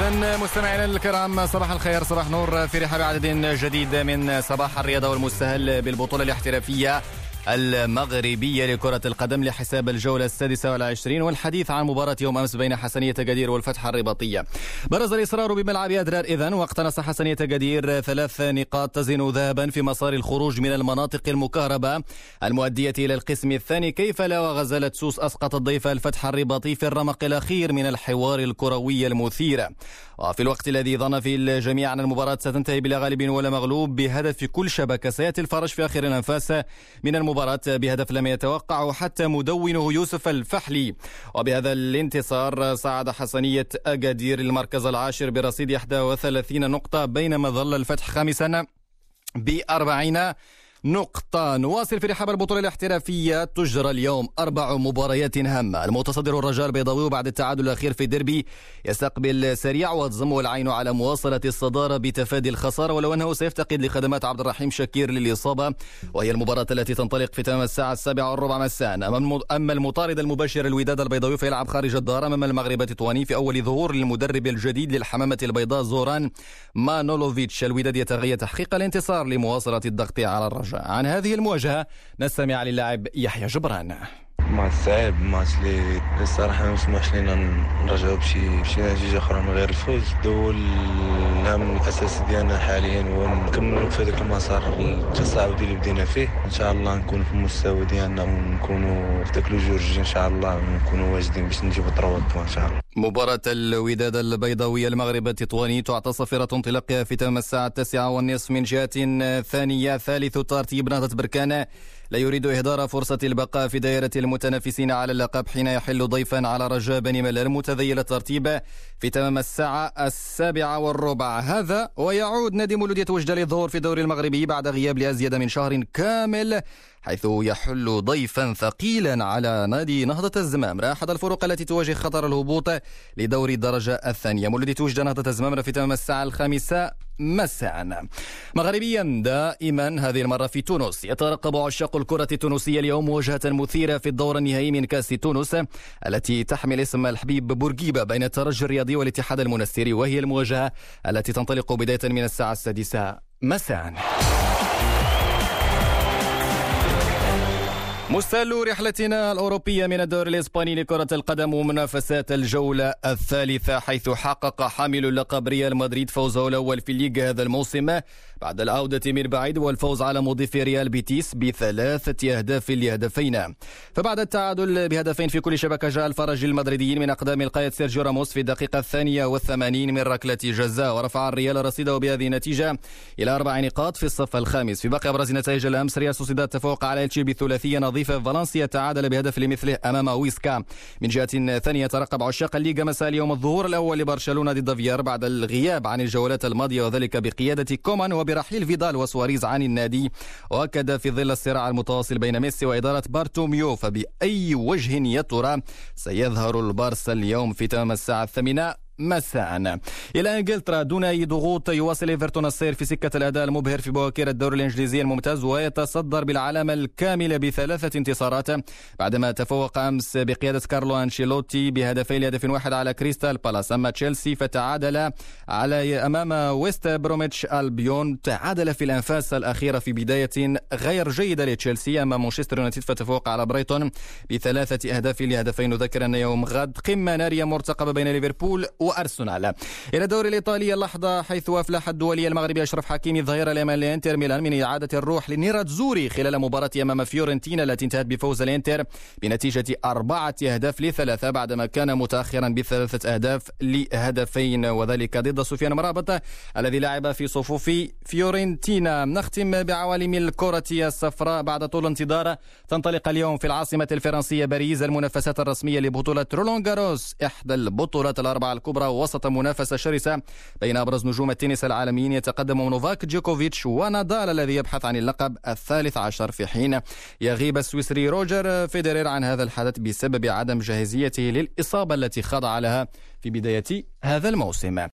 إذا مستمعينا الكرام صباح الخير صباح نور في رحاب عدد جديد من صباح الرياضة والمستهل بالبطولة الاحترافية. المغربية لكرة القدم لحساب الجولة السادسة والعشرين والحديث عن مباراة يوم أمس بين حسنية قدير والفتح الرباطية. برز الإصرار بملعب أدرار إذن واقتنص حسنية قدير ثلاث نقاط تزن ذهبا في مسار الخروج من المناطق المكهربة. المؤدية إلى القسم الثاني كيف لا وغزالة سوس أسقط الضيف الفتح الرباطي في الرمق الأخير من الحوار الكروي المثير. وفي الوقت الذي ظن في الجميع أن المباراة ستنتهي بلا غالب ولا مغلوب بهدف كل شبكة سيأتي الفرج في آخر الأنفاس من المباراة بهدف لم يتوقعه حتى مدونه يوسف الفحلي. وبهذا الانتصار صعد حسنية أكادير المركز العاشر برصيد 31 نقطة بينما ظل الفتح خامسا بأربعين نقطة. نواصل في رحاب البطولة الاحترافية. تجرى اليوم أربع مباريات هامة. المتصدر الرجاء البيضاوي بعد التعادل الأخير في الديربي يستقبل سريع وتضم العين على مواصلة الصدارة بتفادي الخسارة. ولو أنه سيفتقد لخدمات عبد الرحيم شكير للإصابة وهي المباراة التي تنطلق في تمام الساعة السابعة والربع مساء. أما المطارد المباشر الوداد البيضاوي فيلعب خارج الدار أمام المغرب التطواني في أول ظهور للمدرب الجديد للحمامة البيضاء زوران مانولوفيتش. الوداد يتغير تحقيق الانتصار لمواصلة الضغط على الرجاء. عن هذه المواجهة نستمع للاعب يحيى جبران. ماتش صعيب ماتش اللي الصراحة ما مسموحش لينا نرجعوا بشي بشي نتيجة أخرى من غير الفوز. دو الهم الاساسي ديالنا حاليا هو نكملوا في هذاك المسار التصاعدي اللي بدينا فيه. إن شاء الله نكونوا في المستوى ديالنا ونكونوا في ذاك ال jour J إن شاء الله ونكونوا واجدين باش نجيبوا 3 points إن شاء الله. مباراة الوداد البيضاوية المغرب التطواني تعطى صفيرة انطلاقها في تمام الساعة التاسعة والنصف من جهة ثانية ثالث ترتيب نهضة بركان. لا يريد إهدار فرصة البقاء في دائرة المتنافسين على اللقب حين يحل ضيفا على رجاء بني ملال متذيل الترتيب في تمام الساعة السابعة والربع. هذا ويعود نادي مولودية وجدة للظهور في الدوري المغربي بعد غياب لأزيد من شهر كامل. حيث يحل ضيفا ثقيلا على نادي نهضة الزمام. أحد الفرق التي تواجه خطر الهبوط لدوري الدرجة الثانية. مولودية وجدة نهضة الزمام في تمام الساعة الخامسة مساء. مغربيا دائما هذه المرة في تونس. يترقب عشاق الكرة التونسية اليوم مواجهة مثيرة في الدور النهائي من كأس تونس التي تحمل اسم الحبيب بورقيبة بين الترجي الرياضي والاتحاد المنستيري وهي المواجهة التي تنطلق بداية من الساعة السادسة مساء. مستهل رحلتنا الأوروبية من الدور الإسباني لكرة القدم ومنافسات الجولة الثالثة حيث حقق حامل اللقب ريال مدريد فوزه الأول في الليغا هذا الموسم بعد العودة من بعيد والفوز على مضيف ريال بيتيس بثلاثة أهداف لهدفين. فبعد التعادل بهدفين في كل شبكة جاء الفرج المدريديين من أقدام القائد سيرجيو راموس في الدقيقة الثانية والثمانين من ركلة جزاء ورفع الريال رصيده بهذه النتيجة إلى أربع نقاط في الصف الخامس. في باقي أبرز نتائج الأمس ريال سوسيداد تفوق على إلتشي بثلاثية نظيفة فالنسيا تعادل بهدف لمثله أمام ويسكا. من جهة ثانية ترقب عشاق الليغا مساء اليوم الظهور الأول لبرشلونة ضد فيار بعد الغياب عن الجولات الماضية وذلك بقيادة كومان وبرحيل فيدال وسواريز عن النادي. وأكد في ظل الصراع المتواصل بين ميسي وإدارة بارتوميو فبأي وجه يا ترى سيظهر البارسا اليوم في تمام الساعة الثامنة. مساء. إلى إنجلترا دون أي ضغوط يواصل إيفرتون السير في سكة الأداء المبهر في بواكير الدوري الإنجليزي الممتاز ويتصدر بالعلامة الكاملة بثلاثة انتصارات بعدما تفوق أمس بقيادة كارلو أنشيلوتي بهدفين لهدف واحد على كريستال بالاس. أما تشيلسي فتعادل على أمام ويست بروميتش ألبيون. تعادل في الأنفاس الأخيرة في بداية غير جيدة لتشيلسي أما مانشستر يونايتد فتفوق على برايتون بثلاثة أهداف لهدفين. نذكر أن يوم غد قمة نارية مرتقبة بين ليفربول وأرسنال. إلى الدوري الإيطالي اللحظة حيث أفلح الدولي المغربي أشرف حكيمي الظهير الايمن لانتر ميلان من إعادة الروح لنيراتزوري خلال مباراة أمام فيورنتينا التي انتهت بفوز الإنتر بنتيجة أربعة أهداف لثلاثة بعدما كان متاخرا بثلاثة أهداف لهدفين وذلك ضد سفيان مرابط الذي لعب في صفوف فيورنتينا. نختم بعوالم الكرة الصفراء بعد طول انتظار. تنطلق اليوم في العاصمة الفرنسية باريس المنافسات الرسمية لبطولة رولون جاروس إحدى البطولات الأربعة الكبرى وسط منافسة شرسة بين أبرز نجوم التنس العالميين يتقدم نوفاك جوكوفيتش ونادال الذي يبحث عن اللقب الثالث عشر في حين يغيب السويسري روجر فيدرير عن هذا الحدث بسبب عدم جاهزيته للإصابة التي خضع لها في بداية هذا الموسم.